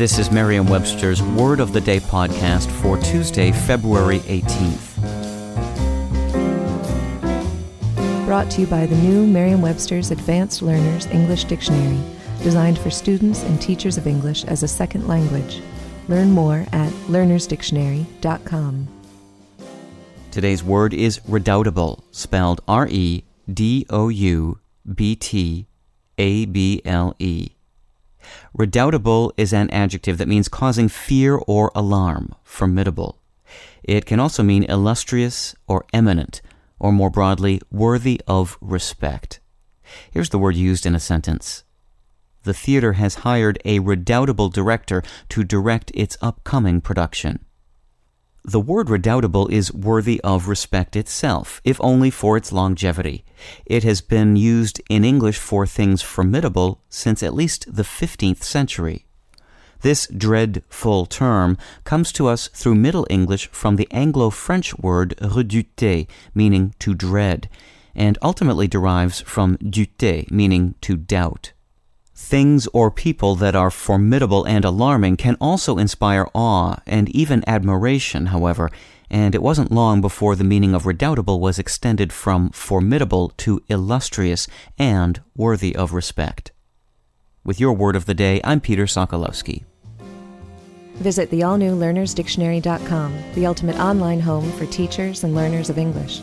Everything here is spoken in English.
This is Merriam-Webster's Word of the Day podcast for Tuesday, February 18th. Brought to you by the new Merriam-Webster's Advanced Learners English Dictionary, designed for students and teachers of English as a second language. Learn more at learnersdictionary.com. Today's word is redoubtable, spelled R E D O U B T A B L E. Redoubtable is an adjective that means causing fear or alarm, formidable. It can also mean illustrious or eminent, or more broadly, worthy of respect. Here's the word used in a sentence. The theater has hired a redoubtable director to direct its upcoming production. The word redoubtable is worthy of respect itself, if only for its longevity. It has been used in English for things formidable since at least the 15th century. This dreadful term comes to us through Middle English from the Anglo-French word reduter, meaning to dread, and ultimately derives from duter, meaning to doubt. Things or people that are formidable and alarming can also inspire awe and even admiration, however, and it wasn't long before the meaning of redoubtable was extended from formidable to illustrious and worthy of respect. With your word of the day, I'm Peter Sokolowski. Visit the all-new learnersdictionary.com, the ultimate online home for teachers and learners of English.